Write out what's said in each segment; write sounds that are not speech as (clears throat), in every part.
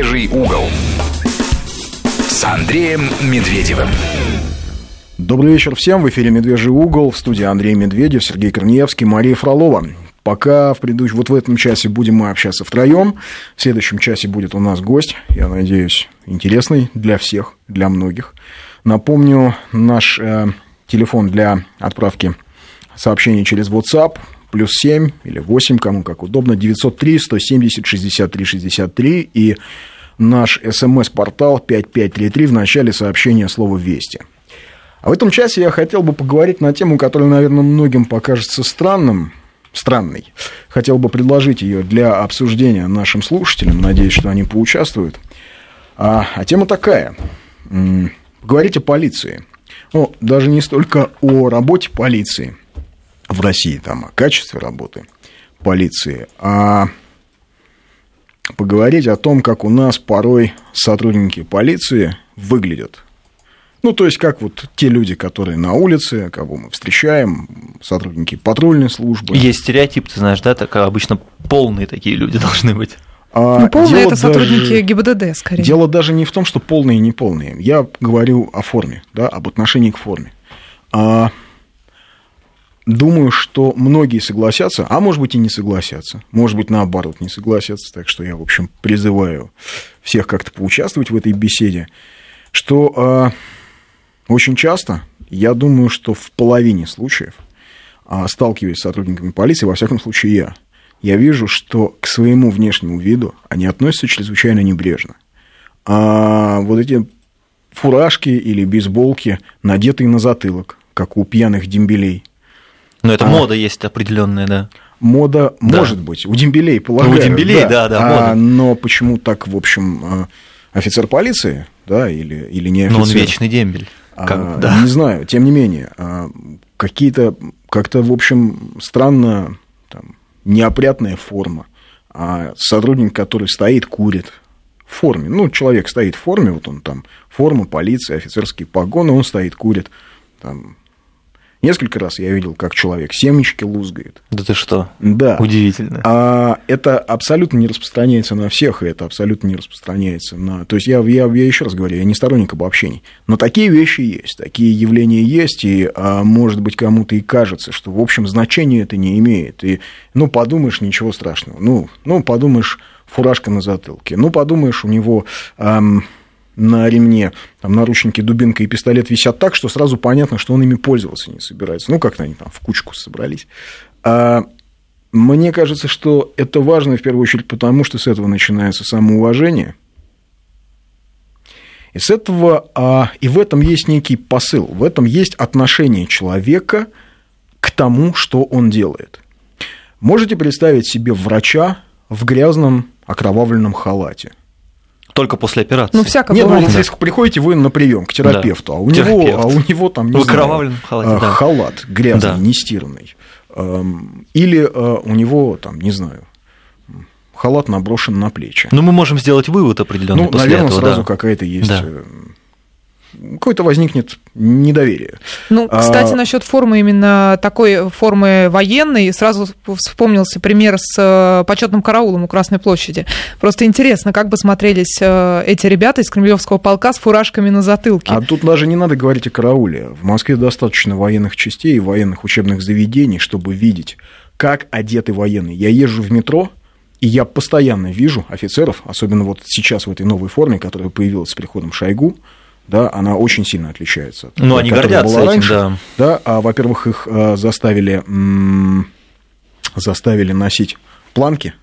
«Медвежий угол» с Андреем Медведевым. Добрый вечер всем. В эфире «Медвежий угол». В студии Андрей Медведев, Сергей Корнеевский, Мария Фролова. Пока в предыдущем, вот в этом часе будем мы общаться втроем. В следующем часе будет у нас гость, я надеюсь, интересный для всех, для многих. Напомню, наш э, телефон для отправки сообщений через WhatsApp плюс 7 или 8, кому как удобно, 903 170 63 63 и наш смс-портал 5533 в начале сообщения слова «Вести». А в этом часе я хотел бы поговорить на тему, которая, наверное, многим покажется странным, странной. Хотел бы предложить ее для обсуждения нашим слушателям, надеюсь, что они поучаствуют. А, а тема такая. Говорить о полиции. Ну, даже не столько о работе полиции – в России, там, о качестве работы полиции, а поговорить о том, как у нас порой сотрудники полиции выглядят. Ну, то есть, как вот те люди, которые на улице, кого мы встречаем, сотрудники патрульной службы. Есть стереотип, ты знаешь, да, так обычно полные такие люди (laughs) должны быть. А ну, полные это сотрудники даже, ГИБДД, скорее. Дело даже не в том, что полные и неполные. Я говорю о форме, да, об отношении к форме. А Думаю, что многие согласятся, а может быть и не согласятся. Может быть, наоборот, не согласятся. Так что я, в общем, призываю всех как-то поучаствовать в этой беседе. Что э, очень часто, я думаю, что в половине случаев, э, сталкиваясь с сотрудниками полиции, во всяком случае я, я вижу, что к своему внешнему виду они относятся чрезвычайно небрежно. А вот эти фуражки или бейсболки, надетые на затылок, как у пьяных дембелей – но это а, мода есть определенная, да. Мода да. может быть. У дембелей, полагаю. У дембелей, да, да, да мода. А, но почему так, в общем, а, офицер полиции, да, или, или не офицер? Но он вечный дембель. Как, а, да. Не знаю, тем не менее, а, какие-то, как-то, в общем, странно, там, неопрятная форма. А сотрудник, который стоит, курит в форме. Ну, человек стоит в форме, вот он там, форма, полиция, офицерские погоны, он стоит, курит. Там, Несколько раз я видел, как человек семечки лузгает. Да ты что? Да. Удивительно. А это абсолютно не распространяется на всех, и это абсолютно не распространяется на... То есть я, я, я еще раз говорю, я не сторонник обобщений, но такие вещи есть, такие явления есть, и, а, может быть, кому-то и кажется, что, в общем, значения это не имеет. И, ну, подумаешь, ничего страшного. Ну, ну подумаешь, фуражка на затылке. Ну, подумаешь, у него... Эм, на ремне, там наручники, дубинка и пистолет висят так, что сразу понятно, что он ими пользоваться не собирается. Ну, как-то они там в кучку собрались. А мне кажется, что это важно в первую очередь потому, что с этого начинается самоуважение. И с этого, а, и в этом есть некий посыл, в этом есть отношение человека к тому, что он делает. Можете представить себе врача в грязном окровавленном халате – только после операции. Ну, всякое Нет, бывает. Ну, если приходите вы на прием к терапевту, да. а, у него, а у него там, не знаю, халате, а, да. халат грязный, да. нестиранный. Эм, или э, у него, там, не знаю, халат наброшен на плечи. Ну, мы можем сделать вывод определенный ну, после наверное, этого. сразу да. какая-то есть да. Какое-то возникнет недоверие. Ну, кстати, а... насчет формы именно такой формы военной, сразу вспомнился пример с э, почетным караулом у Красной площади. Просто интересно, как бы смотрелись э, эти ребята из Кремлевского полка с фуражками на затылке. А тут даже не надо говорить о карауле. В Москве достаточно военных частей и военных учебных заведений, чтобы видеть, как одеты военные. Я езжу в метро, и я постоянно вижу офицеров, особенно вот сейчас в этой новой форме, которая появилась с приходом Шойгу, да, она очень сильно отличается. От ну, они гордятся этим, раньше, да. да. А, во-первых, их а, заставили, заставили носить планки,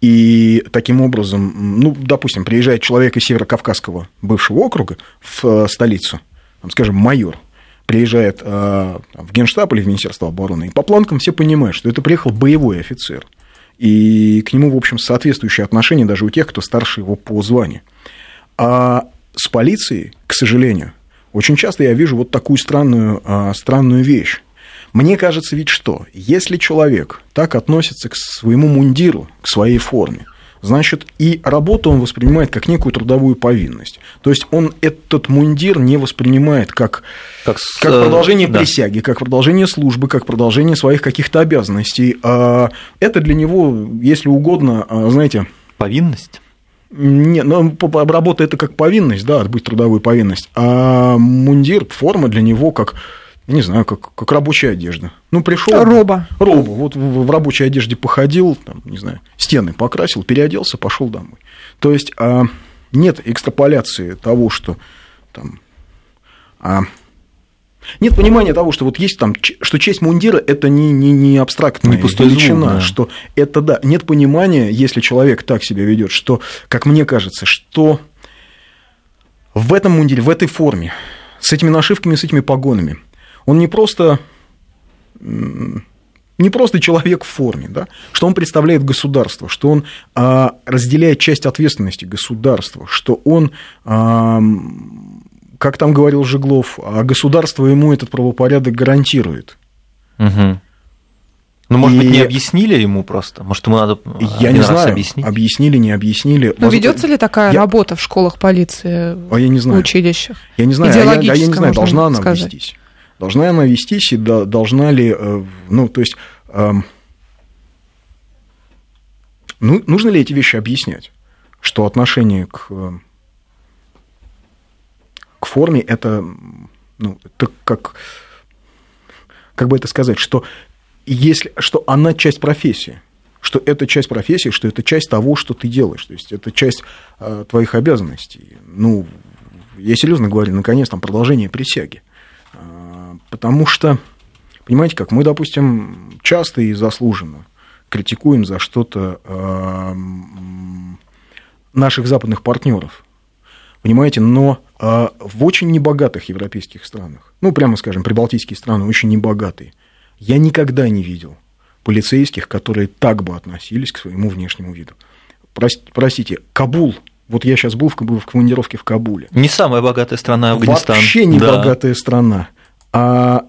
и таким образом, ну, допустим, приезжает человек из Северо-Кавказского бывшего округа в э, столицу, там, скажем, майор, приезжает э, в Генштаб или в Министерство обороны, и по планкам все понимают, что это приехал боевой офицер. И к нему, в общем, соответствующее отношение даже у тех, кто старше его по званию. А с полицией, к сожалению, очень часто я вижу вот такую странную, а, странную вещь. Мне кажется ведь что, если человек так относится к своему мундиру, к своей форме, значит, и работу он воспринимает как некую трудовую повинность. То есть он этот мундир не воспринимает как, как, с... как продолжение да. присяги, как продолжение службы, как продолжение своих каких-то обязанностей. А это для него, если угодно, а, знаете... Повинность? Не, ну, работа это как повинность, да, отбыть трудовую повинность. А мундир, форма для него как, не знаю, как, как рабочая одежда. Ну, пришел. Роба. Роба. Вот в, в рабочей одежде походил, там, не знаю, стены покрасил, переоделся, пошел домой. То есть а, нет экстраполяции того, что там. а, нет понимания того, что вот есть там, что честь мундира это не, не, не абстрактная Не пустой звук, величина, да. что это да. Нет понимания, если человек так себя ведет, что, как мне кажется, что в этом мундире, в этой форме, с этими нашивками, с этими погонами, он не просто не просто человек в форме, да, что он представляет государство, что он а, разделяет часть ответственности государства, что он, а, как там говорил Жеглов, а государство ему этот правопорядок гарантирует. Мгм. Ну, может И- быть, не объяснили ему просто? Может, ему надо Я один не раз знаю, объяснить? объяснили, не объяснили. Воз- ведется ли такая Я- работа в школах полиции, А я не в знаю. училищах? Я не знаю, а я, а я не знаю, должна она сказать. вестись. Должна она вестись, и до- должна ли, э, ну, то есть, эм, ну, нужно ли эти вещи объяснять? Что отношение к, э, к форме это, ну, это как, как бы это сказать, что если, что она часть профессии, что это часть профессии, что это часть того, что ты делаешь, то есть это часть э, твоих обязанностей. Ну, я серьезно говорю, наконец, там продолжение присяги. А, Потому что, понимаете как, мы, допустим, часто и заслуженно критикуем за что-то м, наших западных партнеров. Понимаете, но а, в очень небогатых европейских странах, ну, прямо скажем, прибалтийские страны очень небогатые, я никогда не видел полицейских, которые так бы относились к своему внешнему виду. Прос- Простите, Кабул, вот я сейчас был в, в командировке в Кабуле, Не самая богатая страна Афганистан. Вообще не Да. богатая страна. А,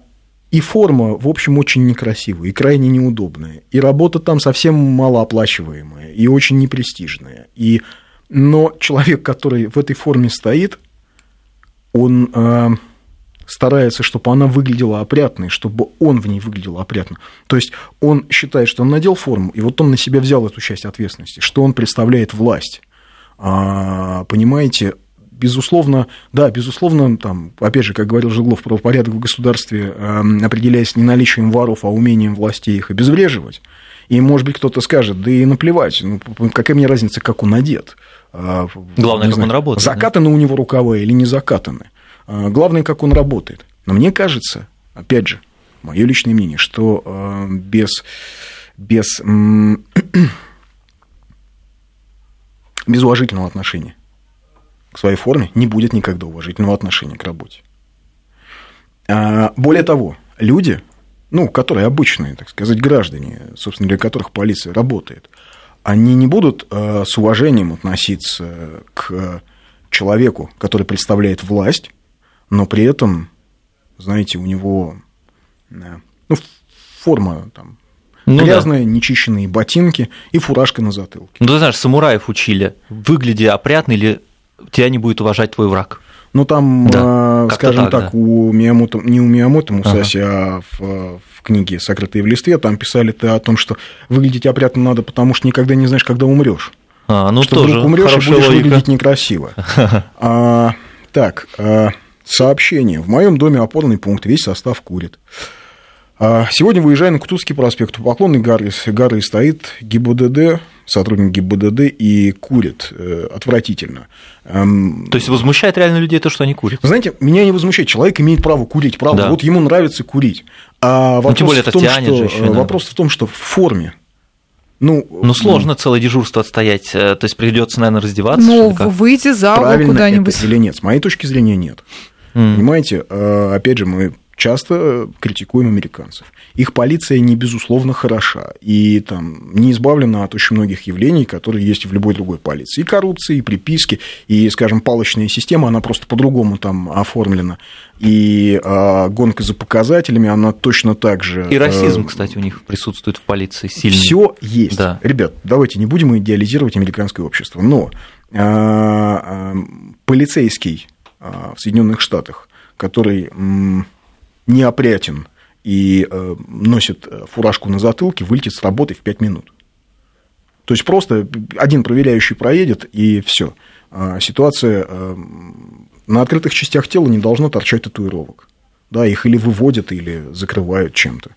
и форма, в общем, очень некрасивая и крайне неудобная. И работа там совсем малооплачиваемая и очень непрестижная. И, но человек, который в этой форме стоит, он а, старается, чтобы она выглядела опрятной, чтобы он в ней выглядел опрятно. То есть он считает, что он надел форму, и вот он на себя взял эту часть ответственности, что он представляет власть. А, понимаете, безусловно, да, безусловно, там, опять же, как говорил Жиглов, правопорядок в государстве эм, определяясь не наличием воров, а умением властей их обезвреживать. И, может быть, кто-то скажет, да и наплевать, ну, какая мне разница, как он одет. А, Главное, не как он работает, да? Закатаны у него рукава или не закатаны. А, Главное, как он работает. Но мне кажется, опять же, мое личное мнение, что э, без, без, (clears throat) без уважительного отношения к своей форме не будет никогда уважительного отношения к работе. А, Более того, люди, ну, которые обычные, так сказать, граждане, собственно, для которых полиция работает, они не будут э, с уважением относиться к человеку, который представляет власть, но при этом, знаете, у него э, ну, форма там, Ну да. грязная, нечищенные ботинки и фуражка на затылке. Ну, ты знаешь, самураев учили. Выгляди опрятно, или тебя не будет уважать твой враг. Ну, там, Да, э, скажем так, так, да. у Миямото, не у Миямото Мусаси, а в, в книге «Сокрытые в листве» там писали-то о том, что выглядеть опрятно надо, потому что никогда не знаешь, когда умрешь. А, ну что тоже вдруг умрешь и будешь логика. выглядеть некрасиво. (laughs) А, так, а, сообщение. В моем доме опорный пункт, весь состав курит. А, Сегодня, выезжая на Кутузский проспект, у Поклонной горы, горы стоит ГИБДД, сотрудник ГИБДД, и курит э, отвратительно. Эм, То есть возмущает реально людей то, что они курят. вы знаете, меня не возмущает. Человек имеет право курить, правда. Да. Вот ему нравится курить. А вопрос, Ну, тем более в это том, тянет что, же ещё, э, да. вопрос в том, что в форме. Ну, Ну, сложно целое дежурство отстоять. э, То есть придется, наверное, раздеваться. Ну, выйти за угол куда-нибудь. или нет. С моей точки зрения, нет. М. Понимаете, опять же, мы часто критикуем американцев. Их полиция не безусловно хороша и там не избавлена от очень многих явлений, которые есть в любой другой полиции. И коррупции, и приписки, и, скажем, палочная система, она просто по-другому там оформлена. И э, гонка за показателями, она точно так же... И расизм, э, кстати, у них присутствует в полиции сильный. все есть. Да. Ребят, давайте не будем идеализировать американское общество. Но а, полицейский в Соединенных Штатах, который неопрятен и э, носит э, фуражку на затылке, вылетит с работы в 5 минут. То есть просто один проверяющий проедет, и все. Ситуация на открытых частях тела не должно торчать татуировок. Да, их или выводят, или закрывают чем-то.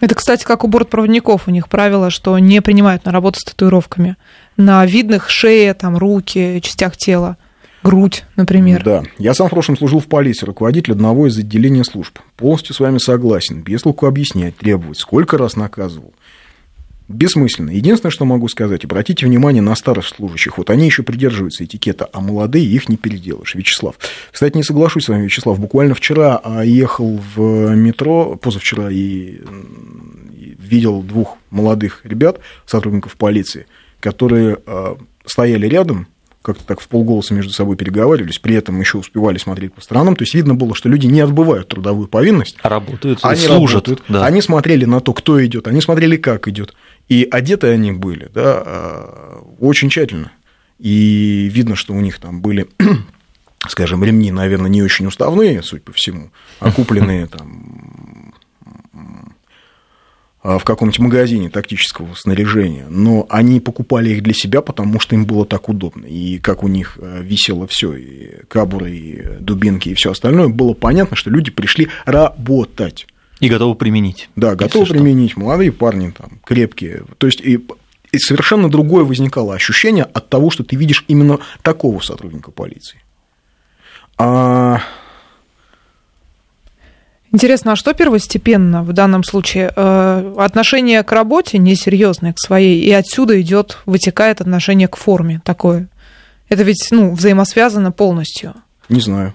Это, кстати, как у бортпроводников. У них правило, что не принимают на работу с татуировками. На видных шея, там, руки, частях тела. Грудь, например. Да. Я сам в прошлом служил в полиции, руководитель одного из отделений служб. Полностью с вами согласен. Без толку объяснять, требовать. Сколько раз наказывал. Бессмысленно. Единственное, что могу сказать, обратите внимание на старых служащих. Вот они еще придерживаются этикета, а молодые их не переделаешь. Вячеслав. Кстати, не соглашусь с вами, Вячеслав. Буквально вчера а, ехал в метро, позавчера, и видел двух молодых ребят, сотрудников полиции, которые а, стояли рядом, как-то так в полголоса между собой переговаривались, при этом еще успевали смотреть по сторонам. То есть видно было, что люди не отбывают трудовую повинность. А работают, они служат. Работают, да. Они смотрели на то, кто идет, они смотрели, как идет. И одеты они были, да, а, очень тщательно. И видно, что у них там были, (clears throat) скажем, ремни, наверное, не очень уставные, судя по всему, а купленные (laughs) там в каком-нибудь магазине тактического снаряжения, но они покупали их для себя, потому что им было так удобно. И как у них а, висело все, и кабуры, и дубинки, и все остальное, было понятно, что люди пришли работать. И готовы применить. Да, готовы применить. Что. Молодые парни там, крепкие. То есть, и, и совершенно другое возникало ощущение от того, что ты видишь именно такого сотрудника полиции. А... Интересно, а что первостепенно в данном случае? Э, отношение к работе несерьезное, к своей, и отсюда идет, вытекает отношение к форме такое. Это ведь ну, взаимосвязано полностью. Не знаю.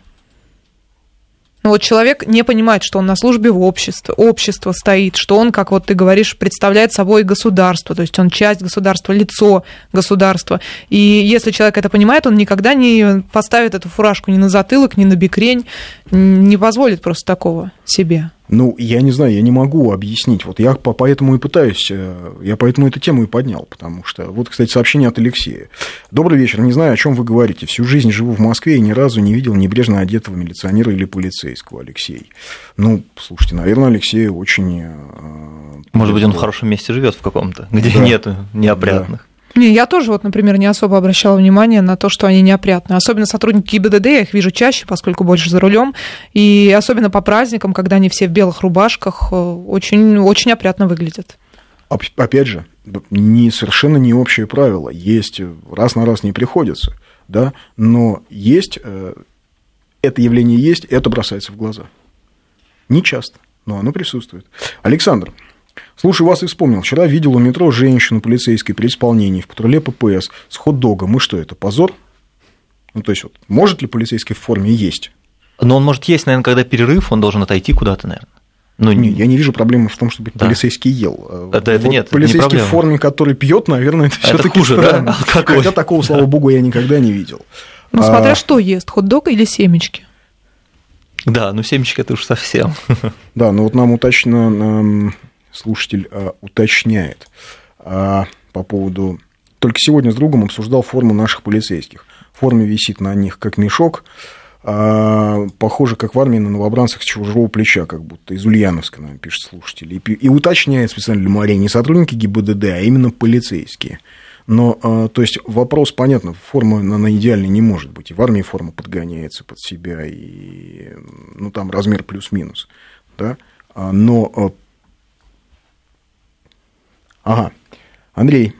Но вот человек не понимает, что он на службе в обществе, общество стоит, что он, как вот ты говоришь, представляет собой государство, то есть он часть государства, лицо государства. И если человек это понимает, он никогда не поставит эту фуражку ни на затылок, ни на бикрень, не позволит просто такого себе. Ну, я не знаю, я не могу объяснить. Вот я поэтому и пытаюсь, э, я поэтому эту тему и поднял, потому что... Вот, кстати, сообщение от Алексея. Добрый вечер, не знаю, о чем вы говорите. Всю жизнь живу в Москве и ни разу не видел небрежно одетого милиционера или полицейского, Алексей. Ну, слушайте, наверное, Алексей очень... Э, Может быть, он в хорошем месте живет в каком-то, где да. нет неопрятных. Да. Не, я тоже вот, например, не особо обращала внимание на то, что они неопрятны. Особенно сотрудники ГИБДД, я их вижу чаще, поскольку больше за рулем. И особенно по праздникам, когда они все в белых рубашках, э, очень, очень опрятно выглядят. Опять же, не, совершенно не общее правило. Есть, раз на раз не приходится, да, но есть, э, это явление есть, это бросается в глаза. Не часто, но оно присутствует. Александр, Слушай, вас и вспомнил. Вчера видел у метро женщину полицейской при исполнении в патруле ППС с хот-догом. И что это, позор? Ну, то есть, вот, может ли полицейский в форме есть? Но он может есть, наверное, когда перерыв, он должен отойти куда-то, наверное. Ну, не, я не вижу проблемы в том, чтобы да. полицейский ел. Это, это вот нет, полицейский не в форме, который пьет, наверное, это все-таки хуже, странно. (laughs) да? Хотя такого, слава богу, я никогда не видел. Ну, смотря а... что ест, хот-дог или семечки. Да, ну семечки это уж совсем. Да, ну вот нам уточно слушатель а, уточняет а, по поводу... Только сегодня с другом обсуждал форму наших полицейских. В форме висит на них как мешок, а, похоже, как в армии на новобранцах с чужого плеча, как будто из Ульяновска, нам пишет слушатель. И, и уточняет специально для Марии не сотрудники ГИБДД, а именно полицейские. Но, то есть, вопрос, понятно, форма, она идеальной не может быть. И в армии форма подгоняется под себя, и, ну, там размер плюс-минус, да. Но Ага. Андрей,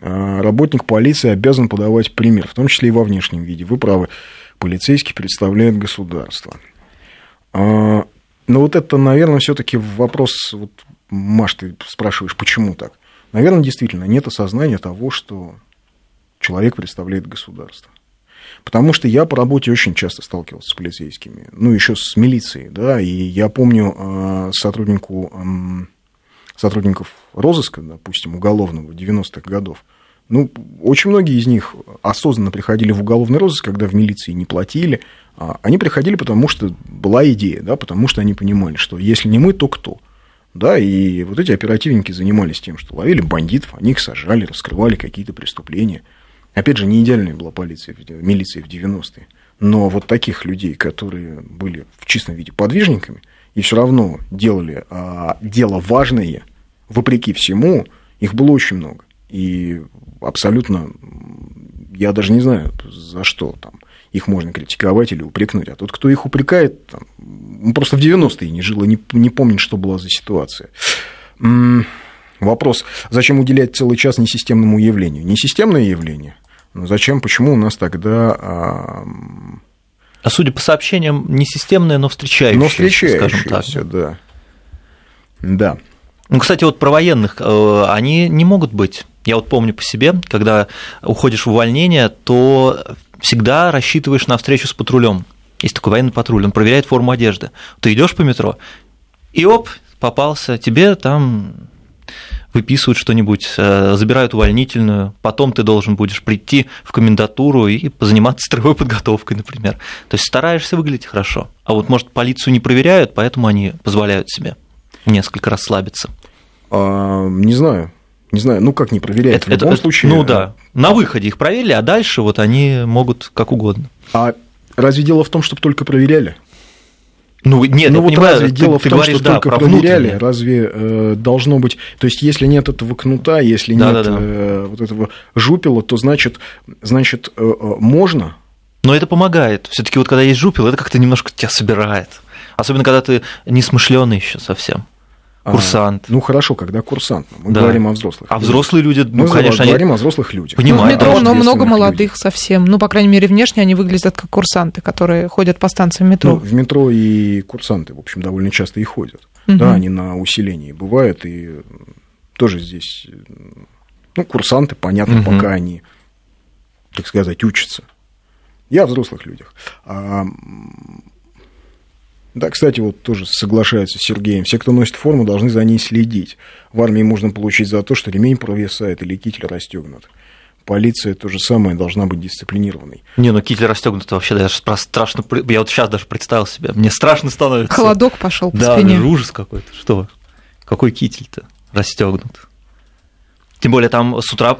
а, работник полиции обязан подавать пример, в том числе и во внешнем виде. Вы правы, полицейский представляет государство. А, но вот это, наверное, все-таки вопрос, вот, Маш, ты спрашиваешь, почему так? Наверное, действительно, нет осознания того, что человек представляет государство. Потому что я по работе очень часто сталкивался с полицейскими, ну, еще с милицией, да, и я помню а, сотруднику сотрудников розыска, допустим, уголовного 90-х годов, ну, очень многие из них осознанно приходили в уголовный розыск, когда в милиции не платили. А они приходили, потому что была идея, да, потому что они понимали, что если не мы, то кто? Да, и вот эти оперативники занимались тем, что ловили бандитов, они их сажали, раскрывали какие-то преступления. Опять же, не идеальная была полиция, милиция в 90-е. Но вот таких людей, которые были в чистом виде подвижниками, и все равно делали а, дело важное, вопреки всему, их было очень много. И абсолютно, я даже не знаю, за что там их можно критиковать или упрекнуть. А тот, кто их упрекает, там, он просто в 90-е не жил и не, не помнит, что была за ситуация. Вопрос, зачем уделять целый час несистемному явлению? Несистемное явление? Но зачем, почему у нас тогда... А, а судя по сообщениям, не системное, но встречающееся, но встречающееся, скажем так. да. Да. Ну, кстати, вот про военных, э, они не могут быть. Я вот помню по себе, когда уходишь в увольнение, то всегда рассчитываешь на встречу с патрулем. Есть такой военный патруль, он проверяет форму одежды. Ты идешь по метро, и оп, попался, тебе там выписывают что-нибудь, э, забирают увольнительную, потом ты должен будешь прийти в комендатуру и позаниматься строевой подготовкой, например. То есть стараешься выглядеть хорошо. А вот, может, полицию не проверяют, поэтому они позволяют себе несколько расслабиться. А, не знаю. Не знаю, ну как не проверяют, это, в любом это, случае. Ну да, на выходе их проверили, а дальше вот они могут как угодно. А разве дело в том, чтобы только проверяли? Ну, нет, ну, вот понимаю, разве ты, дело ты в том, говоришь, что да, только проверяли, разве э, должно быть... То есть, если нет этого кнута, если да, нет да, да. Э, вот этого жупила, то значит, значит э, э, можно... Но это помогает. все таки вот когда есть жупил, это как-то немножко тебя собирает. Особенно, когда ты несмышленый еще совсем. А, курсант. А, ну хорошо, когда курсант. Мы да. говорим о взрослых. А взрослые люди, ну, Мы конечно, говорим они... о взрослых людях. Понимаю. Ну, в метро, но много молодых людей. совсем. Ну, по крайней мере, внешне они выглядят как курсанты, которые ходят по станциям метро. Ну, в метро и курсанты, в общем, довольно часто и ходят. Угу. Да, они на усилении бывают, и тоже здесь, ну, курсанты, понятно, угу. пока они, так сказать, учатся. Я о взрослых людях. А да, кстати, вот тоже соглашается с Сергеем. Все, кто носит форму, должны за ней следить. В армии можно получить за то, что ремень провисает или китель расстегнут. Полиция то же самое должна быть дисциплинированной. Не, ну китель расстегнут это вообще даже страшно. Я вот сейчас даже представил себе. Мне страшно становится. Холодок пошел по да, спине. Да, ужас какой-то. Что? Какой китель-то расстегнут? Тем более там с утра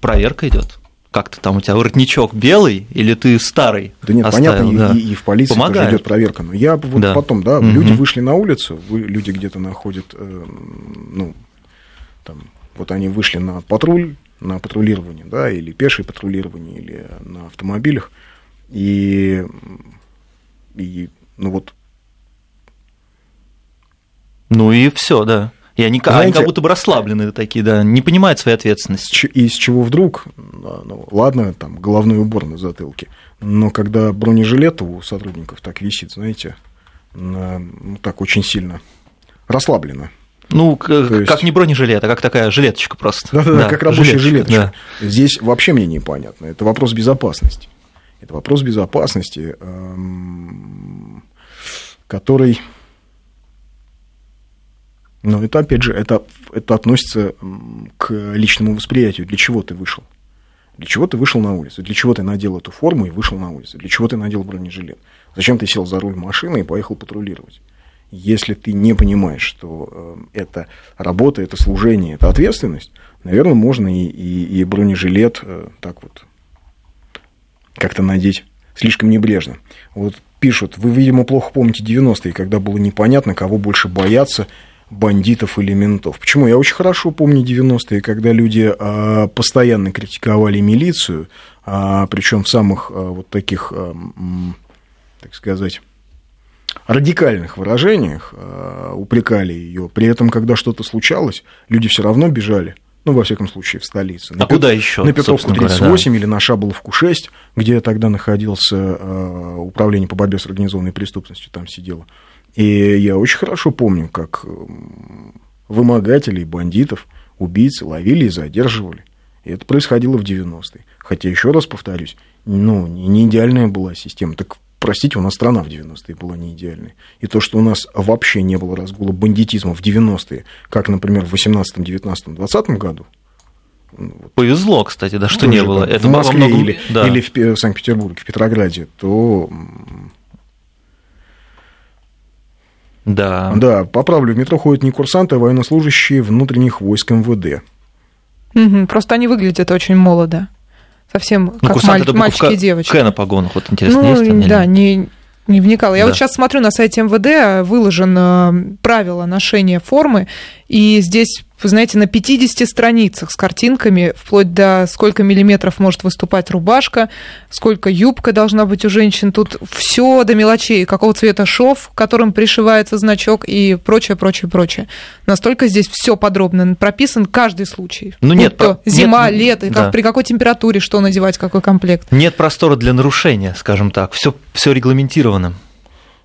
проверка идет как-то там у тебя воротничок белый или ты старый? Да нет, оставил, понятно, да. И, и в полиции Помогает. тоже идет проверка. Но я вот да. потом, да, угу. люди вышли на улицу, люди где-то находят, э, ну, там, вот они вышли на патруль, на патрулирование, да, или пешее патрулирование, или на автомобилях, и, и ну вот. Ну и все, да. И они, Знаете, они как будто бы расслаблены такие, да, не понимают своей ответственности. И с чего вдруг, ну, ладно, там, головной убор на затылке, но когда бронежилет у сотрудников так висит, знаете, на, ну, так очень сильно расслабленно. Ну, как есть... не бронежилет, а как такая жилеточка просто. Да-да-да, как рабочая жилеточка. жилеточка. Да. Здесь вообще мне непонятно. Это вопрос безопасности. Это вопрос безопасности, эм, который но это, опять же, это, это относится к личному восприятию. Для чего ты вышел? Для чего ты вышел на улицу? Для чего ты надел эту форму и вышел на улицу? Для чего ты надел бронежилет? Зачем ты сел за руль машины и поехал патрулировать? Если ты не понимаешь, что э, это работа, это служение, это ответственность, наверное, можно и, и, и бронежилет э, так вот как-то надеть слишком небрежно. Вот пишут, вы, видимо, плохо помните 90-е, когда было непонятно, кого больше бояться – бандитов или ментов. Почему? Я очень хорошо помню 90-е, когда люди а, постоянно критиковали милицию, а, причем в самых а, вот таких, так сказать, радикальных выражениях упрекали ее. При этом, когда что-то случалось, люди все равно бежали. Ну, во всяком случае, в столице. На а Пет... куда еще? На Петровку 38 говоря, да. или на Шаболовку 6, где тогда находился управление по борьбе с организованной преступностью, там сидело. И я очень хорошо помню, как вымогателей, бандитов, убийцы ловили и задерживали. И это происходило в 90-е. Хотя, еще раз повторюсь, ну, не идеальная была система. Так, простите, у нас страна в 90-е была не идеальной. И то, что у нас вообще не было разгула бандитизма в 90-е, как, например, в 18, 19, 20 году, Повезло, кстати, да, что не было. Это в Москве много... или, да. или в Санкт-Петербурге, в Петрограде, то Да. Да, поправлю, в метро ходят не курсанты, а военнослужащие внутренних войск МВД. Угу, просто они выглядят очень молодо. Совсем ну, как маль... мальчики и девочки. К на погонах, вот интересно, ну, есть они? Да, не, не вникала. Я да. вот сейчас смотрю на сайте МВД, выложено правило ношения формы, и здесь вы знаете, на 50 страницах с картинками, вплоть до сколько миллиметров может выступать рубашка, сколько юбка должна быть у женщин. Тут все до мелочей, какого цвета шов, которым пришивается значок и прочее, прочее, прочее. Настолько здесь все подробно прописан каждый случай. Ну нет, про... зима, нет, лето, да. как, при какой температуре что надевать, какой комплект. Нет простора для нарушения, скажем так. Все, все регламентировано.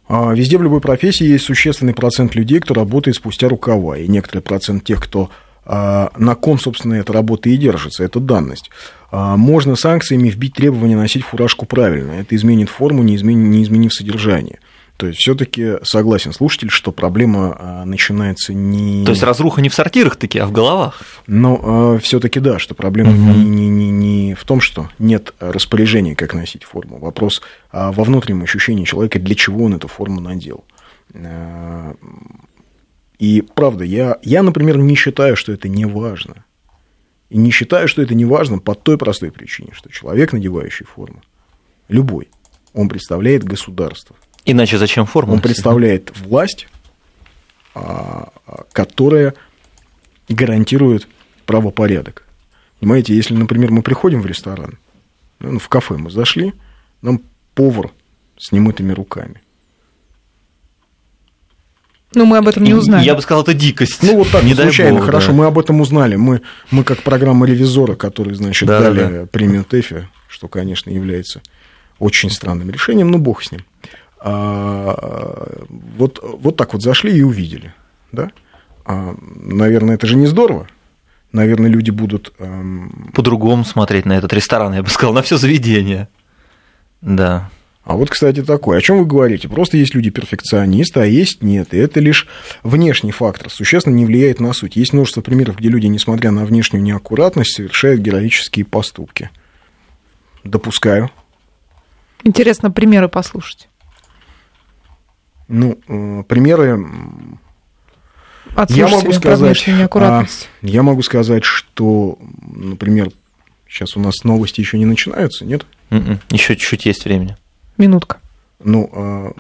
А, везде в любой профессии есть существенный процент людей, кто работает спустя рукава, и некоторый процент тех, кто а, на ком, собственно, эта работа и держится, это данность. А, можно санкциями вбить требование носить фуражку правильно, это изменит форму, не изменив, не изменив содержание. То есть все-таки согласен слушатель, что проблема а, начинается не. То есть разруха не в сортирах таки, а в головах. Но а, все-таки да, что проблема угу. не, не, не, не в том, что нет распоряжения, как носить форму. Вопрос а во внутреннем ощущении человека, для чего он эту форму надел. А, и правда, я, я, например, не считаю, что это не важно. И не считаю, что это не важно по той простой причине, что человек, надевающий форму, любой, он представляет государство. Иначе зачем форма? Он представляет власть, а, которая гарантирует правопорядок. Понимаете, если, например, мы приходим в ресторан, ну, в кафе мы зашли, нам повар с немытыми руками. Ну, мы об этом не узнали. Я бы сказал, это дикость. Ну, вот так, не случайно, бог, хорошо, да. мы об этом узнали. Мы, мы как программа ревизора, которые, значит, да, дали да. премию ТЭФИ, что, конечно, является очень странным решением, но бог с ним. А, вот, вот так вот зашли и увидели, да? А, наверное, это же не здорово. Наверное, люди будут... Эм... По-другому смотреть на этот ресторан, я бы сказал, на все заведение. Да. А вот, кстати, такое. О чем вы говорите? Просто есть люди-перфекционисты, а есть нет. И это лишь внешний фактор, существенно не влияет на суть. Есть множество примеров, где люди, несмотря на внешнюю неаккуратность, совершают героические поступки. Допускаю. Интересно примеры послушать. Ну, э, примеры... Я могу сказать, а, я могу сказать, что, например, сейчас у нас новости еще не начинаются, нет? М-м, еще чуть-чуть есть времени. Минутка. Ну, а,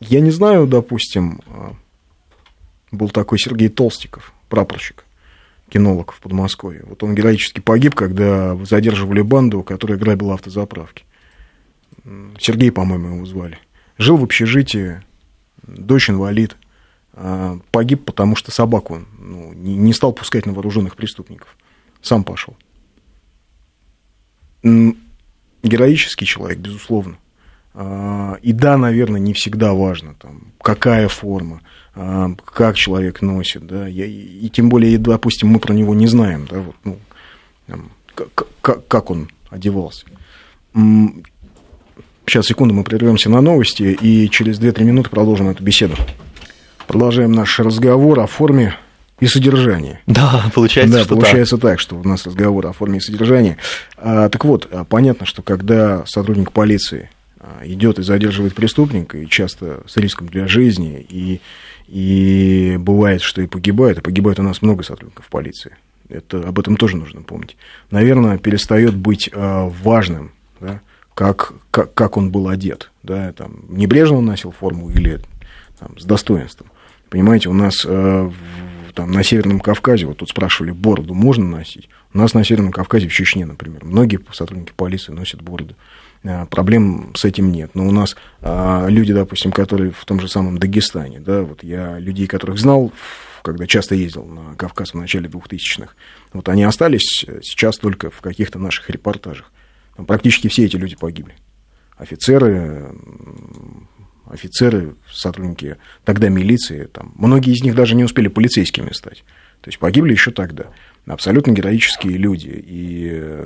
я не знаю, допустим, а, был такой Сергей Толстиков, прапорщик, кинолог в Подмосковье. Вот он героически погиб, когда задерживали банду, которая грабила автозаправки. Сергей, по-моему, его звали. Жил в общежитии, дочь инвалид, а, погиб, потому что собаку ну, не стал пускать на вооруженных преступников. Сам пошел. Героический человек, безусловно. А, и да, наверное, не всегда важно, там, какая форма, а, как человек носит, да, и, тем более, допустим, мы про него не знаем, да, вот, ну, как, как он одевался. Сейчас, секунду, мы прервемся на новости и через 2-3 минуты продолжим эту беседу. Продолжаем наш разговор о форме и содержании. Да, получается, да, что получается так. так, что у нас разговор о форме и содержании. А, так вот, а, понятно, что когда сотрудник полиции а, идет и задерживает преступника, и часто с риском для жизни, и, и бывает, что и погибает, и погибает у нас много сотрудников полиции. Это, об этом тоже нужно помнить. Наверное, перестает быть а, важным, как, как, как он был одет. Да, там, небрежно он носил форму или там, с достоинством. Понимаете, у нас э, там, на Северном Кавказе, вот тут спрашивали, бороду можно носить? У нас на Северном Кавказе, в Чечне, например, многие сотрудники полиции носят бороду. Э, проблем с этим нет. Но у нас э, люди, допустим, которые в том же самом Дагестане, да, вот я людей, которых знал, когда часто ездил на Кавказ в начале 2000-х, вот они остались сейчас только в каких-то наших репортажах. Практически все эти люди погибли. Офицеры, офицеры, сотрудники тогда милиции, там, многие из них даже не успели полицейскими стать. То есть погибли еще тогда. Абсолютно героические люди и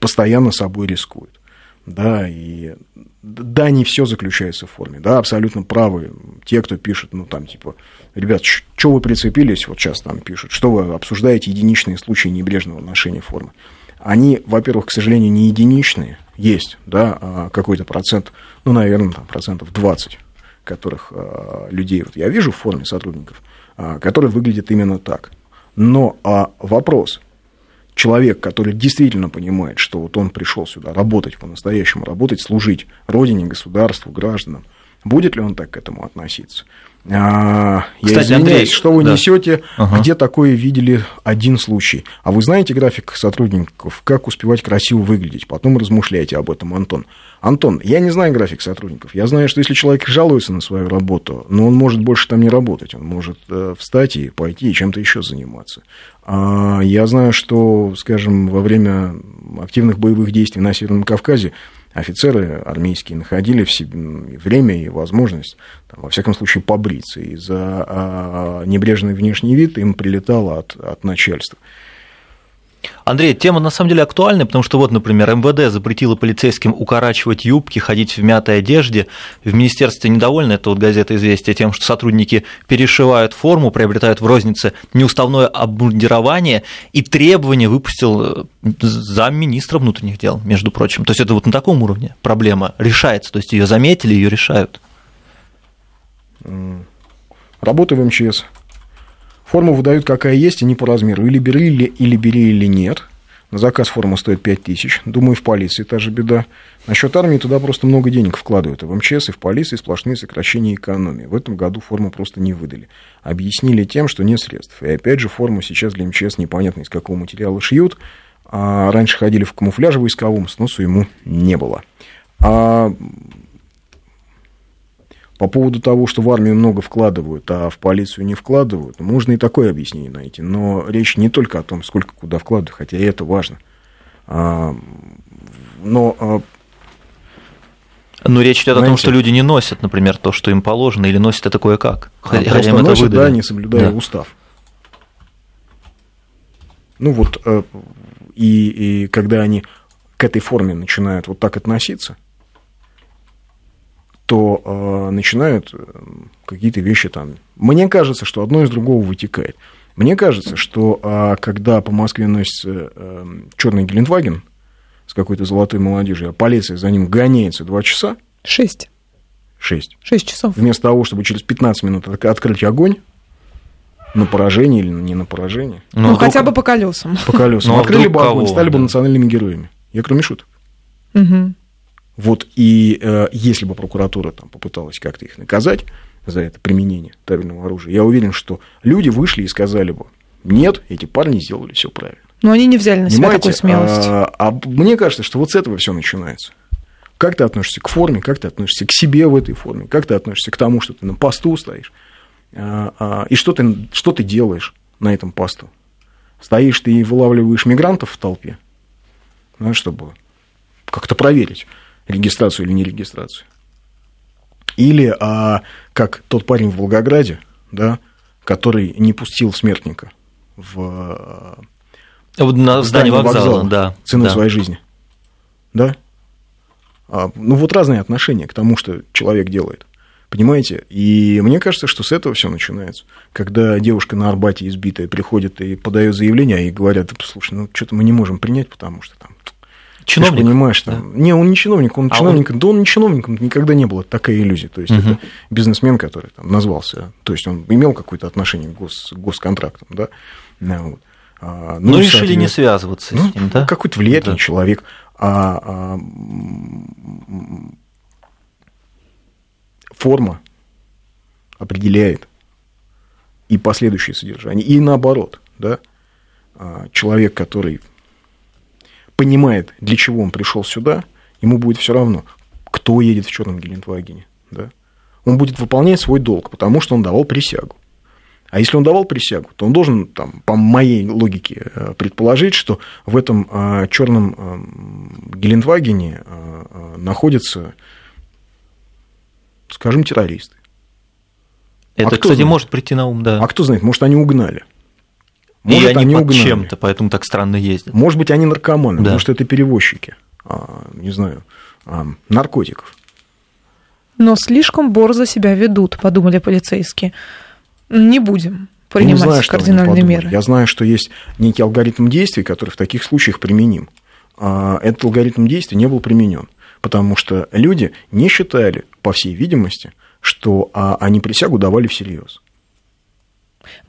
постоянно собой рискуют. Да, и да, не все заключается в форме. Да, абсолютно правы те, кто пишет, ну, там, типа, ребят, что вы прицепились, вот сейчас там пишут, что вы обсуждаете единичные случаи небрежного ношения формы они, во-первых, к сожалению, не единичные, есть, да, а какой-то процент, ну, наверное, там, процентов 20, которых а, людей вот я вижу в форме сотрудников, а, которые выглядят именно так. Но а вопрос, человек, который действительно понимает, что вот он пришел сюда работать по-настоящему, работать, служить родине, государству, гражданам, Будет ли он так к этому относиться? А, я Кстати, извиняюсь, Андрей, что вы да. несете, Ага. где такое видели один случай? А вы знаете график сотрудников, как успевать красиво выглядеть? Потом размышляйте об этом, Антон. Антон, я не знаю график сотрудников. Я знаю, что если человек жалуется на свою работу, но он может больше там не работать. Он может э, встать и пойти и чем-то еще заниматься. А, Я знаю, что, скажем, во время активных боевых действий на Северном Кавказе офицеры армейские находили в себе время и возможность, там, во всяком случае, побриться. И за а, небрежный внешний вид им прилетало от, от начальства. Андрей, тема на самом деле актуальная, потому что вот, например, МВД запретило полицейским укорачивать юбки, ходить в мятой одежде. В министерстве недовольны, это вот газета «Известия», тем, что сотрудники перешивают форму, приобретают в рознице неуставное обмундирование, и требования выпустил э, замминистра внутренних дел, между прочим. То есть это вот на таком уровне проблема решается, то есть ее заметили, ее решают. Работа в МЧС. Форму выдают какая есть и не по размеру. Или бери, или, или бери, или нет. На заказ форма стоит 5 тысяч. Думаю, в полиции та же беда. Насчет армии туда просто много денег вкладывают. И в МЧС, и в полиции сплошные сокращения экономии. В этом году форму просто не выдали. Объяснили тем, что нет средств. И опять же, форму сейчас для МЧС непонятно из какого материала шьют. А раньше ходили в камуфляже войсковом, сносу ему не было. А по поводу того, что в армию много вкладывают, а в полицию не вкладывают, можно и такое объяснение найти. Но речь не только о том, сколько куда вкладывают, хотя и это важно. А, Но а, Но речь идет о том, Знаете- что люди не носят, например, то, что им положено, или носят это кое-как. а Хотя просто им это носят, выдали. да, не соблюдая Да. устав. Ну вот, э, и, и когда они к этой форме начинают вот так относиться, то э, начинают э, какие-то вещи там. Мне кажется, что одно из другого вытекает. Мне кажется, что э, когда по Москве носится э, черный Гелендваген с какой-то золотой молодежью, а полиция за ним гоняется два часа, Шесть. шесть, Шесть часов. вместо того, чтобы через 15 минут от- открыть огонь на поражение или не на поражение, Ну, Ну, вдруг- хотя бы по колесам. по колесам, Ну, а открыли бы огонь, стали бы да. национальными героями. Я кроме шуток. Мгм. Вот и э, если бы прокуратура там попыталась как-то их наказать за это применение табельного оружия, я уверен, что люди вышли и сказали бы, нет, эти парни сделали все правильно. Но они не взяли на себя Понимаете? такую смелость. А, а мне кажется, что вот с этого все начинается. Как ты относишься к форме, как ты относишься к себе в этой форме, как ты относишься к тому, что ты на посту стоишь, а, а, и что ты, что ты делаешь на этом посту. Стоишь ты и вылавливаешь мигрантов в толпе, ну, чтобы как-то проверить, регистрацию или не регистрацию. Или а, как тот парень в Волгограде, да, который не пустил смертника в а, на здании вокзала, да. ценой да. своей жизни. Да? А, ну, вот разные отношения к тому, что человек делает. Понимаете? И мне кажется, что с этого все начинается. Когда девушка на Арбате избитая приходит и подает заявление, и говорят, слушай, ну что-то мы не можем принять, потому что там Чиновник. ты понимаешь, там, не, он не чиновник, он А чиновник, да он не чиновником никогда не было, такая иллюзия. То есть Мгм. это бизнесмен, который там назвался, то есть он имел какое-то отношение к гос, госконтрактам, да. Вот. А, Ну, и, решили не связываться ну, с ним, да? Какой-то влиятельный Да. человек. А, а, форма определяет и последующее содержание, и наоборот, да, А, человек, который понимает, для чего он пришел сюда, ему будет все равно, кто едет в черном Гелендвагене, да. Он будет выполнять свой долг, потому что он давал присягу. А если он давал присягу, то он должен, там, по моей логике, э, предположить, что в этом черном Гелендвагене э, э, находятся, скажем, террористы. Это, кто кстати, знает? может прийти на ум, да. А кто знает, может, они угнали. И Может, они, под чем-то, поэтому так странно ездят. Может быть, они наркоманы, Да. может, это перевозчики, а, не знаю, а, наркотиков. Но слишком борзо себя ведут, подумали полицейские. Не будем Я не принимать знаю, что они кардинальные меры. Я знаю, что есть некий алгоритм действий, который в таких случаях применим. А, Этот алгоритм действий не был применен, потому что люди не считали, по всей видимости, что они присягу давали всерьез.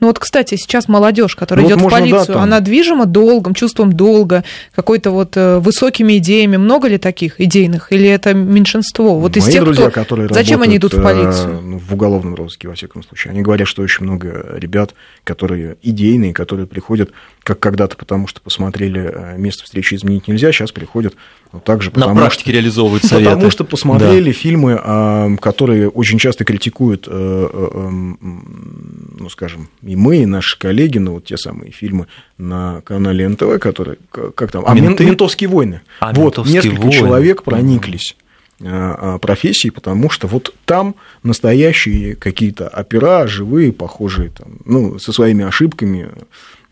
Ну вот, кстати, сейчас молодежь, которая Ну вот идет в можно, да, полицию, там- она движима долгом, чувством долга, какой-то вот э, высокими идеями. Много ли таких идейных? Или это меньшинство? Вот из Мои тех, друзья, кто... которые Зачем они идут в э, полицию? ну, в уголовном розыске, во всяком случае, они говорят, что очень много ребят, которые идейные, которые приходят, как когда-то, потому что посмотрели э, место встречи изменить нельзя, сейчас приходят вот так же, На потому практике реализовывают советы. потому что посмотрели фильмы, а, которые очень часто критикуют, э, э, ну, скажем, и мы, и наши коллеги, ну, вот те самые фильмы на канале НТВ, которые, как там, а, «Мен- «Менты»? «Ментовские войны». А, вот, «Ментовские несколько войны». человек прониклись а, а, профессией, потому что вот там настоящие какие-то опера, живые, похожие, там, ну, со своими ошибками,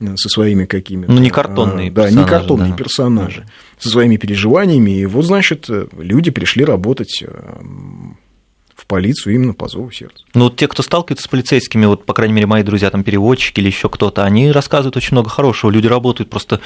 э, со своими какими-то... Ну, не картонные а, Да, не персонажи, картонные да. персонажи, со своими переживаниями. И вот, значит, э, люди пришли работать э, полицию именно по зову сердца. Ну, вот те, кто сталкивается с полицейскими, вот, по крайней мере, мои друзья, там, переводчики или еще кто-то, они рассказывают очень много хорошего. Люди работают просто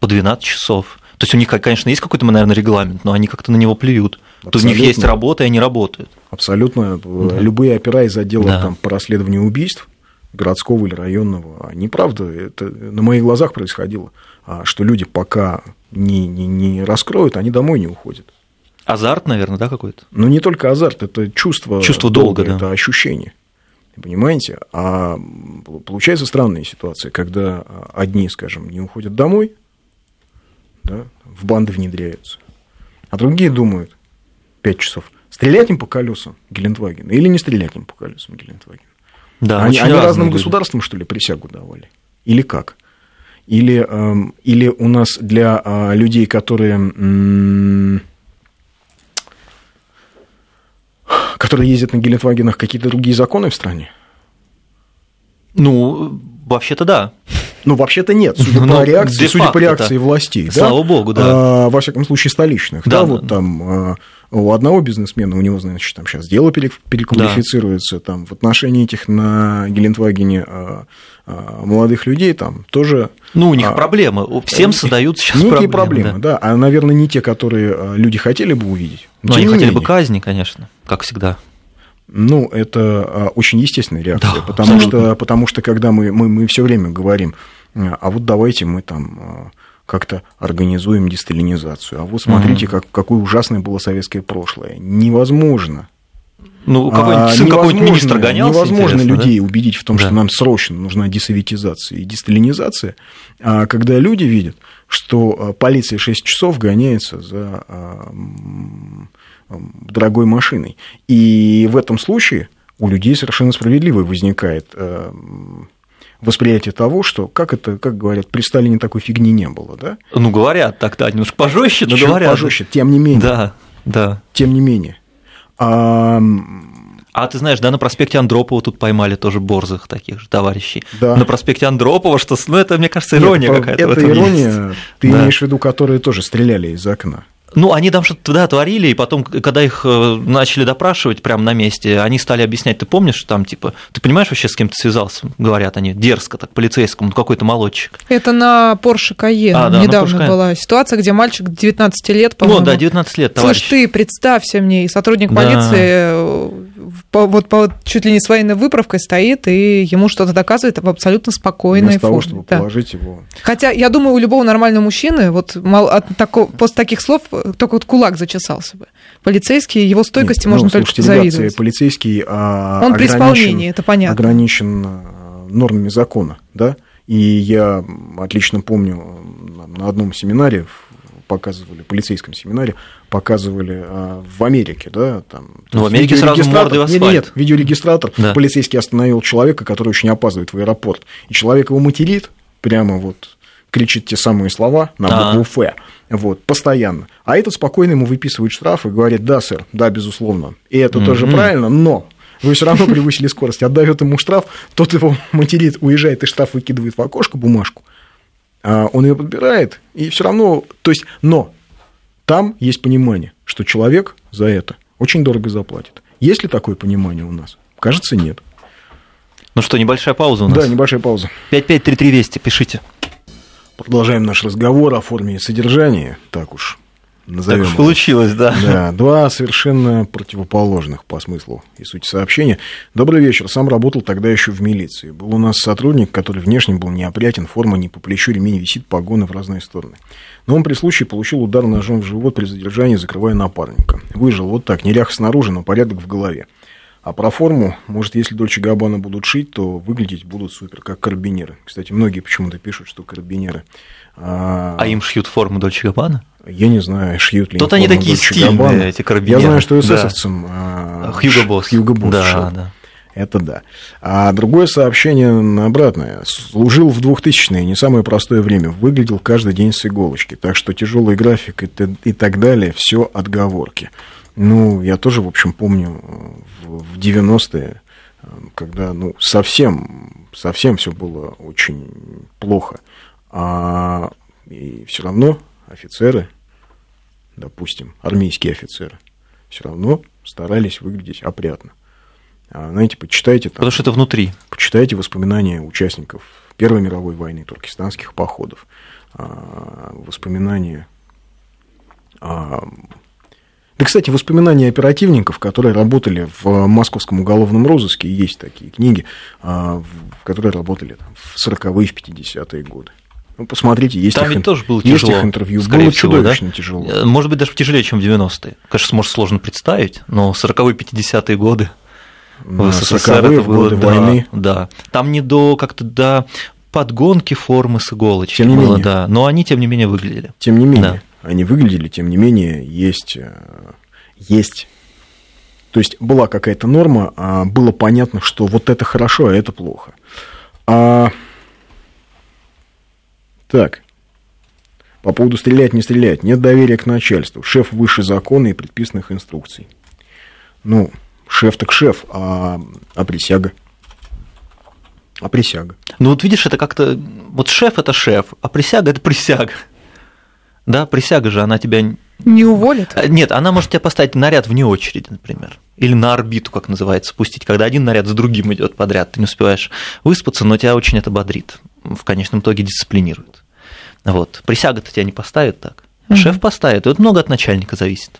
по 12 часов. То есть у них, конечно, есть какой-то, наверное, регламент, но они как-то на него плюют. То у них есть Абсолютно. работа, и они работают. Абсолютно. э, Любые опера из отдела Да. там, по расследованию убийств, городского или районного, они, правда, это на моих глазах происходило, а, что люди пока не, не, не раскроют, они домой не уходят. Азарт, наверное, да, какой-то? Но не только азарт, это чувство, Чувство долга, да. это ощущение. Понимаете? А получается странная ситуация, когда а, одни, скажем, не уходят домой, да, в банды внедряются, а другие думают 5 часов, стрелять им по колесам Гелендвагена или не стрелять им по колесам Гелендвагена. Да, они они разным люди. государствам, что ли, присягу давали? Или как? Или, эм, или у нас для а, людей, которые, которые ездят на Гелендвагенах, какие-то другие законы в стране? Ну, вообще-то да. Ну, вообще-то нет, судя (laughs) Ну, по реакции, судя по реакции властей. да? Слава богу, да. А, во всяком случае, столичных. Да, Да, вот да. там а, у одного бизнесмена, у него, значит, там сейчас дело пере- переквалифицируется, там в отношении этих на Гелендвагене а, а, молодых людей там тоже... Ну, у них а, проблемы. Всем создают сейчас Некие проблемы. проблемы, да. А, наверное, не те, которые а, люди хотели бы увидеть. Но они хотели бы менее. казни, конечно, как всегда. Ну, это очень естественная реакция, Да, потому, абсолютно. что, потому что когда мы, мы, мы все время говорим, а вот давайте мы там как-то организуем десталинизацию, а вот смотрите, как, какое ужасное было советское прошлое. Невозможно. Ну, какой-нибудь А, сын какой-нибудь министр гонялся, Невозможно интересно, да? людей убедить в том, что Да. нам срочно нужна десоветизация и десталинизация, а когда люди видят, что а, полиция 6 часов гоняется за а, дорогой машиной. И в этом случае у людей совершенно справедливо возникает восприятие того, что, как это, как говорят, при Сталине такой фигни не было, да? Ну, говорят так-то, немножко пожестче, но Чуть говорят. пожестче, тем не менее. Да, да. Тем не менее. А, А ты знаешь, да, на проспекте Андропова тут поймали тоже борзых таких же товарищей. Да. На проспекте Андропова, что, ну, это, мне кажется, ирония какая-то в Это этом ирония, есть. ты Да. имеешь в виду, которые тоже стреляли из окна. Ну, они там что-то да, творили, и потом, когда их э, начали допрашивать прямо на месте, они стали объяснять, ты помнишь, там, типа, ты понимаешь вообще, с кем ты связался? Говорят они, дерзко так, полицейскому, ну, какой-то молодчик. Это на Porsche Cayenne. А, да, Недавно Porsche была ситуация, где мальчик 19 лет, Ну, по-моему. да, 19 лет, товарищ. Слышь, ты представься мне, сотрудник Да. полиции э, по- вот по, чуть ли не с военной выправкой стоит, и ему что-то доказывает в абсолютно спокойной Вместо того, форме. чтобы Да. положить его. Хотя я думаю, у любого нормального мужчины вот от тако- после таких слов э, только вот кулак зачесался бы. Полицейский, его стойкости Нет, можно ну, только слушайте, ребят, завидовать. полицейский а, Он при ограничен- исполнении, это понятно. ограничен а, нормами закона, да? И я отлично помню, на одном семинаре в- показывали, полицейском семинаре, показывали а, в Америке, да, там... Ну, в Америке сразу в нет, асфальт. нет, видеорегистратор, Да. полицейский остановил человека, который очень опаздывает в аэропорт, и человек его материт, прямо вот кричит те самые слова на букву «Ф», вот, постоянно. А этот спокойно ему выписывает штраф и говорит, да, сэр, да, безусловно. И это тоже правильно, но вы все равно (laughs) превысили скорость, отдает ему штраф, тот его материт, уезжает, и штраф выкидывает в окошко бумажку, он ее подбирает, и все равно, то есть, но там есть понимание, что человек за это очень дорого заплатит. Есть ли такое понимание у нас? Кажется, нет. Ну что, небольшая пауза у нас? Да, небольшая пауза. 5533 Вести, пишите. Продолжаем наш разговор о форме и содержании. Так уж назовем. Так уж получилось, да. Да, два совершенно противоположных по смыслу и сути сообщения. Добрый вечер. Сам работал тогда еще в милиции. Был у нас сотрудник, который внешне был неопрятен, форма не по плечу, ремень висит, погоны в разные стороны. Но он при случае получил удар ножом в живот при задержании, закрывая напарника. Выжил вот так, нерях снаружи, но порядок в голове. А про форму, может, если Дольче Габбана будут шить, то выглядеть будут супер, как карабинеры. Кстати, многие почему-то пишут, что карабинеры... А, а им шьют форму Дольче Габбана? Я не знаю, шьют ли Тут они такие Дольче стильные, Габбана. эти карабинеры. Я знаю, что эсэсовцам... Да. Хьюго Босс. Хьюго Босс да, шил. да. Это да. А другое сообщение обратное. Служил в 2000-е, не самое простое время. Выглядел каждый день с иголочки. Так что тяжелый график и, и так далее, все отговорки. Ну, я тоже, в общем, помню в 90-е, когда ну, совсем, совсем все было очень плохо. А и все равно офицеры, допустим, армейские офицеры, все равно старались выглядеть опрятно. А, знаете, почитайте... Там, Потому что это внутри. Почитайте воспоминания участников Первой мировой войны, туркестанских походов, а, воспоминания... Да, кстати, воспоминания оперативников, которые работали в московском уголовном розыске, есть такие книги, а, которые работали там, в 40-е, в 50-е годы. Ну, посмотрите, есть, Там их, ведь тоже было есть тяжело, их интервью. было всего, чудовищно да? тяжело. Э, может быть, даже тяжелее, чем в 90-е. Конечно, может, сложно представить, но 40-е, 50-е годы в СССР это было, годы да, войны. Да, там не до как-то до подгонки формы с иголочки Тем не было, менее. да, но они, тем не менее, выглядели. Тем не менее, Да. они выглядели, тем не менее, есть, э, есть. То есть была какая-то норма, а было понятно, что вот это хорошо, а это плохо. А... Так. По поводу стрелять, не стрелять. Нет доверия к начальству. Шеф выше закона и предписанных инструкций. Ну, шеф так шеф, а, а присяга? А присяга? Ну вот видишь, это как-то... Вот шеф – это шеф, а присяга – это присяга. Да, присяга же, она тебя... Не уволит? А, Нет, она может тебя поставить наряд вне очереди, например. Или на орбиту, как называется, пустить, когда один наряд за другим идет подряд. Ты не успеваешь выспаться, но тебя очень это бодрит. В конечном итоге дисциплинирует. Вот. Присяга-то тебя не поставит так. А Мгм. Шеф поставит. И вот много от начальника зависит.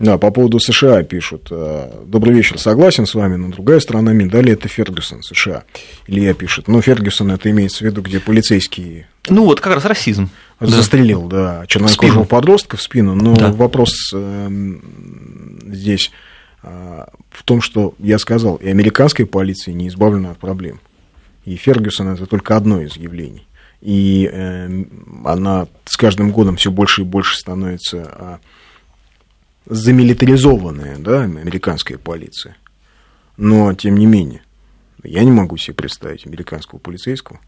Да, по поводу США пишут. э, Добрый вечер, согласен с вами, но другая сторона медали это Фергюсон, США. Илья пишет. Ну, Фергюсон это имеется в виду, где полицейский Ну вот как раз расизм. Да. застрелил, да, чернокожего спину. подростка в спину. Но Да. вопрос эм, здесь в том, что я сказал, и американская полиция не избавлена от проблем. И Фергюсон это только одно из явлений. И эм, она с каждым годом все больше и больше становится а, замилитаризованная, да, американская полиция. Но, тем не менее, я не могу себе представить американского полицейского,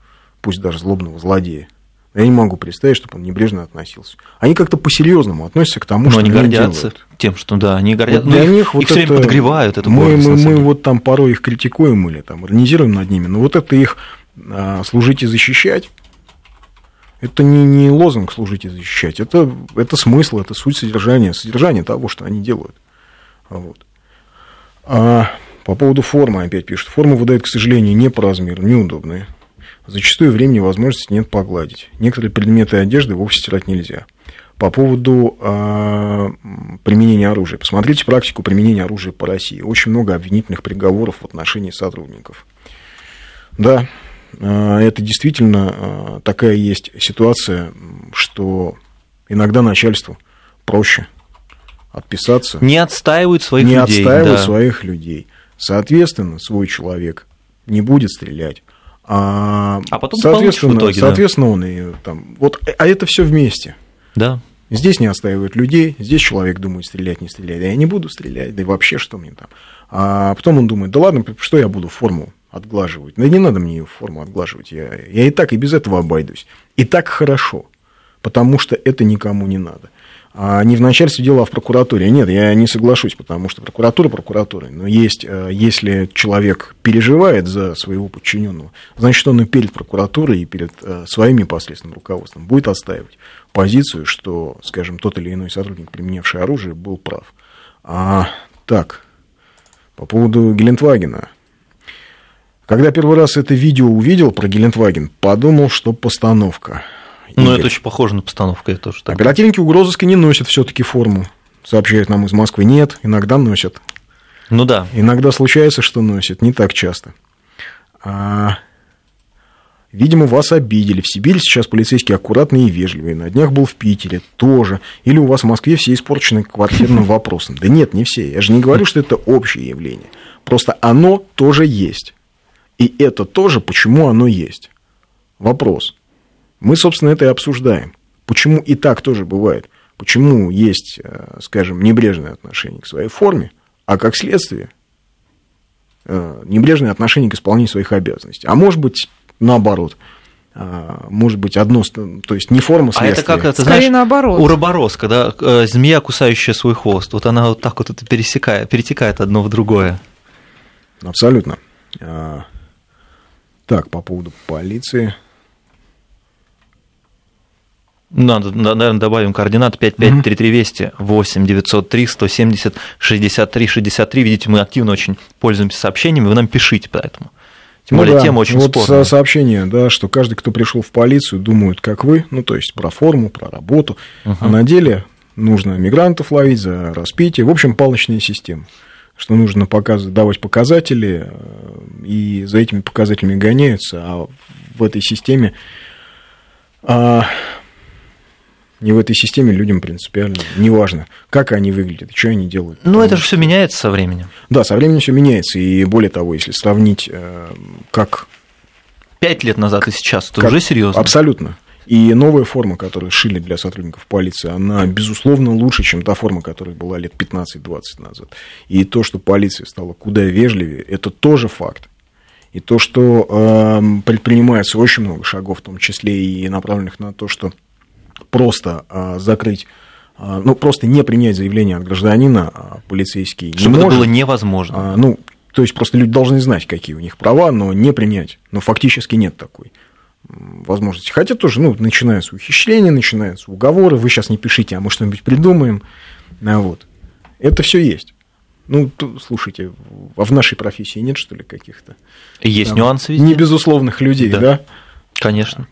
пусть даже злобного злодея. Я не могу представить, чтобы он небрежно относился. Они как-то по-серьезному относятся к тому, Но что они они гордятся делают. Тем, что да, они гордятся. Вот Ну, их- них вот их все время это- подогревают, эту мы, мы, мы вот там порой их критикуем или там иронизируем над ними, но вот это их а, служить и защищать, это не, не лозунг служить и защищать, это, это смысл, это суть содержания, содержание того, что они делают. Вот. А по поводу формы опять пишут. Форму выдают, к сожалению, не по размеру, неудобные. Зачастую времени и возможности нет погладить. Некоторые предметы одежды вовсе стирать нельзя. По поводу м, применения оружия. Посмотрите практику применения оружия по России. Очень много обвинительных приговоров в отношении сотрудников. Да, а, это действительно а, такая есть ситуация, что иногда начальству проще отписаться, Не отстаивают своих не людей. отстаивать да. своих людей. Соответственно, свой человек не будет стрелять. А, А потом соответственно, в итоге, да. соответственно, он и там. Вот, а это все вместе. Да. Здесь не отстаивают людей, здесь человек думает, стрелять, не стрелять. Да я не буду стрелять, да и вообще, что мне там. А потом он думает, да ладно, что я буду форму отглаживать? Да не надо мне форму отглаживать, я, я и так и без этого обойдусь. И так хорошо, потому что это никому не надо. А не в начальстве дела, а в прокуратуре. Нет, я не соглашусь, потому что прокуратура прокуратурой. Но есть, э, если человек переживает за своего подчиненного, значит, он и перед прокуратурой, и перед э, своим непосредственным руководством будет отстаивать позицию, что, скажем, тот или иной сотрудник, применявший оружие, был прав. А, так, по поводу Гелендвагена. Когда первый раз это видео увидел про Гелендваген, подумал, что постановка. Ну, это очень похоже на постановку, я тоже так. Оперативники угрозыска не носят все-таки форму. Сообщают нам из Москвы. Нет, иногда носят. Ну да. Иногда случается, что носят, не так часто. А... Видимо, вас обидели. В Сибири сейчас полицейские аккуратные и вежливые. На днях был в Питере тоже. Или у вас в Москве все испорчены квартирным вопросом. Да нет, не все. Я же не говорю, что это общее явление. Просто оно тоже есть. И это тоже, почему оно есть. Вопрос. Мы, собственно, это и обсуждаем. Почему и так тоже бывает? Почему есть, э, скажем, небрежное отношение к своей форме, а как следствие э, небрежное отношение к исполнению своих обязанностей? А может быть, наоборот, э, может быть, одно, то есть не форма следствия. А это как, это, знаешь, наоборот. уроборос, когда змея, кусающая свой хвост, вот она вот так вот это пересекает, перетекает одно в другое. Абсолютно. Так, по поводу полиции. Надо, наверное, добавим координаты 553320 8 903 170 63 63. Видите, мы активно очень пользуемся сообщениями, вы нам пишите поэтому. Тем ну более, да, тема очень вот спорная. сообщение, да, что каждый, кто пришел в полицию, думает, как вы, ну, то есть про форму, про работу, Угу. а на деле нужно мигрантов ловить за распитие. В общем, палочная система. Что нужно показывать, давать показатели, э, и за этими показателями гоняются, а в этой системе а, не в этой системе людям принципиально неважно, как они выглядят, что они делают. Ну, это же что- все меняется со временем. Да, со временем все меняется, и более того, если сравнить, э, как Пять лет назад и сейчас, это Как- уже серьезно. Абсолютно. И новая форма, которую шили для сотрудников полиции, она, безусловно, лучше, чем та форма, которая была лет 15-20 назад. И то, что полиция стала куда вежливее, это тоже факт. И то, что эм, предпринимается очень много шагов, в том числе и направленных на то, что просто э, закрыть, э, ну, просто не принять заявление от гражданина, а полицейский не Чтобы это было невозможно. А, ну, то есть просто люди должны знать, какие у них права, но не принять. Но фактически нет такой возможности. Хотя тоже, ну, начинаются ухищрения, начинаются уговоры. Вы сейчас не пишите, а мы что-нибудь придумаем. А вот. Это все есть. Ну, то- слушайте, а в нашей профессии нет, что ли, каких-то Есть там нюансы везде. не безусловных людей, Да. да? Конечно.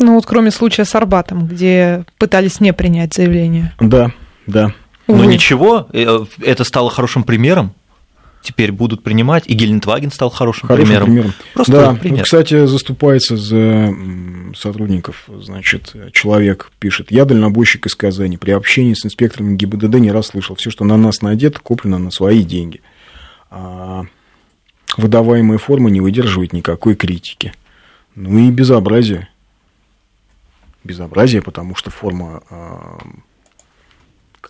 Ну вот кроме случая с Арбатом, где пытались не принять заявление. Да, да. Но Увы. ничего, э, это стало хорошим примером. Теперь будут принимать, и Гелендваген стал хорошим, Хорошим примером. примером. Просто да, пример. кстати, заступается за сотрудников, значит, человек пишет, я дальнобойщик из Казани, при общении с инспектором ГИБДД не раз слышал, все, что на нас надето, куплено на свои деньги. А выдаваемая форма не выдерживает никакой критики. Ну и безобразие. Безобразие, потому что форма а,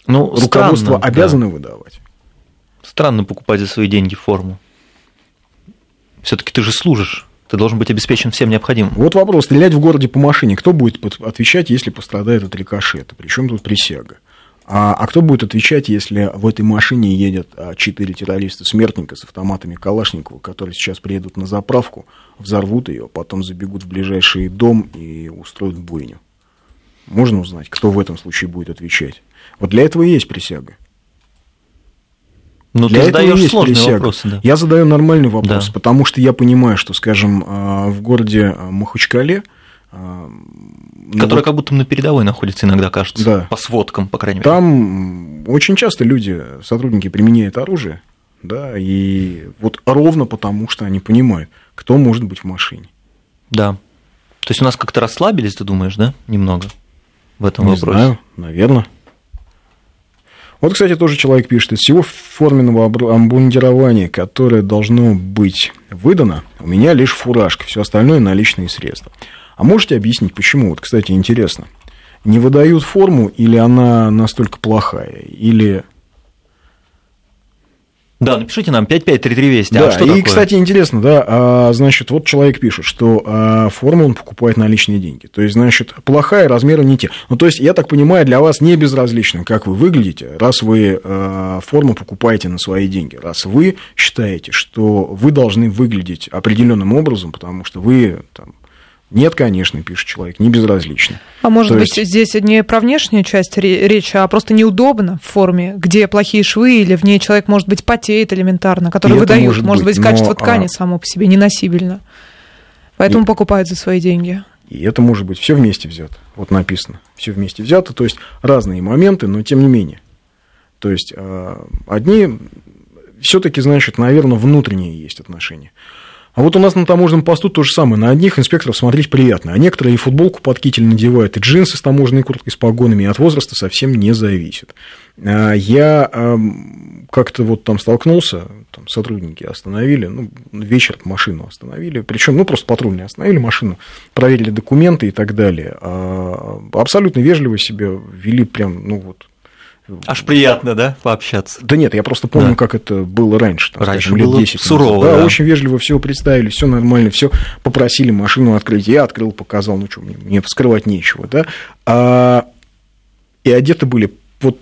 Ну, руководство странно, да. обязано выдавать. Странно покупать за свои деньги форму. Все-таки ты же служишь. Ты должен быть обеспечен всем необходимым. Вот вопрос, стрелять в городе по машине, кто будет отвечать, если пострадает от рикошета? Причем тут присяга? А, а кто будет отвечать, если в этой машине едет а, четыре террориста-смертника с автоматами Калашникова, которые сейчас приедут на заправку, взорвут ее, потом забегут в ближайший дом и устроят бойню? Можно узнать, кто в этом случае будет отвечать? Вот для этого и есть присяга. Ну, Для ты этого задаешь есть сложные присяга. вопросы, да. Я задаю нормальный вопрос, Да. потому что я понимаю, что, скажем, а, в городе а, Махачкале, а, ну, Который вот как будто на передовой находится иногда, кажется. Да. По сводкам, по крайней мере. там очень часто люди, сотрудники применяют оружие, да, и вот ровно потому, что они понимают, кто может быть в машине. Да. То есть у нас как-то расслабились, ты думаешь, да? Немного в этом Не вопросе. знаю, наверное. Вот, кстати, тоже человек пишет, из всего форменного обмундирования, которое должно быть выдано, у меня лишь фуражка, все остальное наличные средства. А можете объяснить, почему? Вот, кстати, интересно. Не выдают форму, или она настолько плохая, или... Да, напишите нам 553320. Да, а что и, такое? кстати, интересно, да, а, значит, вот человек пишет, что а, форму он покупает на личные деньги. То есть, значит, плохая, размеры не те. Ну, то есть, я так понимаю, для вас не безразлично, как вы выглядите, раз вы а, форму покупаете на свои деньги, раз вы считаете, что вы должны выглядеть определенным образом, потому что вы там, нет, конечно, пишет человек, не безразлично. А может То быть, есть- здесь не про внешнюю часть ре- речи, а просто неудобно в форме, где плохие швы, или в ней человек, может быть, потеет элементарно, который И выдают. может быть, быть, качество но, ткани а, само по себе неносибельно. Поэтому И- покупают за свои деньги. И это может быть все вместе взято. Вот написано, все вместе взято, то есть разные моменты, но тем не менее. То есть а, одни все-таки, значит, наверное, внутренние есть отношения. А вот у нас на таможенном посту то же самое. На одних инспекторов смотреть приятно, а некоторые и футболку под китель надевают, и джинсы с таможенной курткой с погонами, и от возраста совсем не зависит. А, я как-то вот там столкнулся, там сотрудники остановили, ну, вечер машину остановили, причем, ну, просто патрульные остановили машину, проверили документы и так далее. А абсолютно вежливо себя вели прям, ну, вот, Аж приятно, да, пообщаться? Да нет, я просто помню, да. как это было раньше. Там, раньше скажем, было лет 10 сурово, да, да. очень вежливо все представили, все нормально, все попросили машину открыть. Я открыл, показал, ну что, мне, мне скрывать нечего, да. А, и одеты были вот,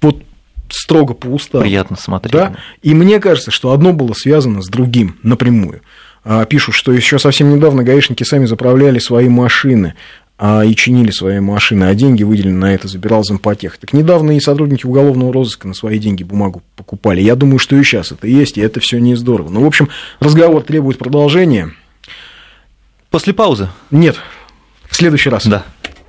вот строго по уставу. Приятно смотреть. Да? И мне кажется, что одно было связано с другим напрямую. А, пишут, что еще совсем недавно гаишники сами заправляли свои машины а, и чинили свои машины, а деньги выделены на это забирал зампотех. Так недавно и сотрудники уголовного розыска на свои деньги бумагу покупали. Я думаю, что и сейчас это есть, и это все не здорово. Ну, в общем, разговор требует продолжения. После паузы? Нет, в следующий раз. Да.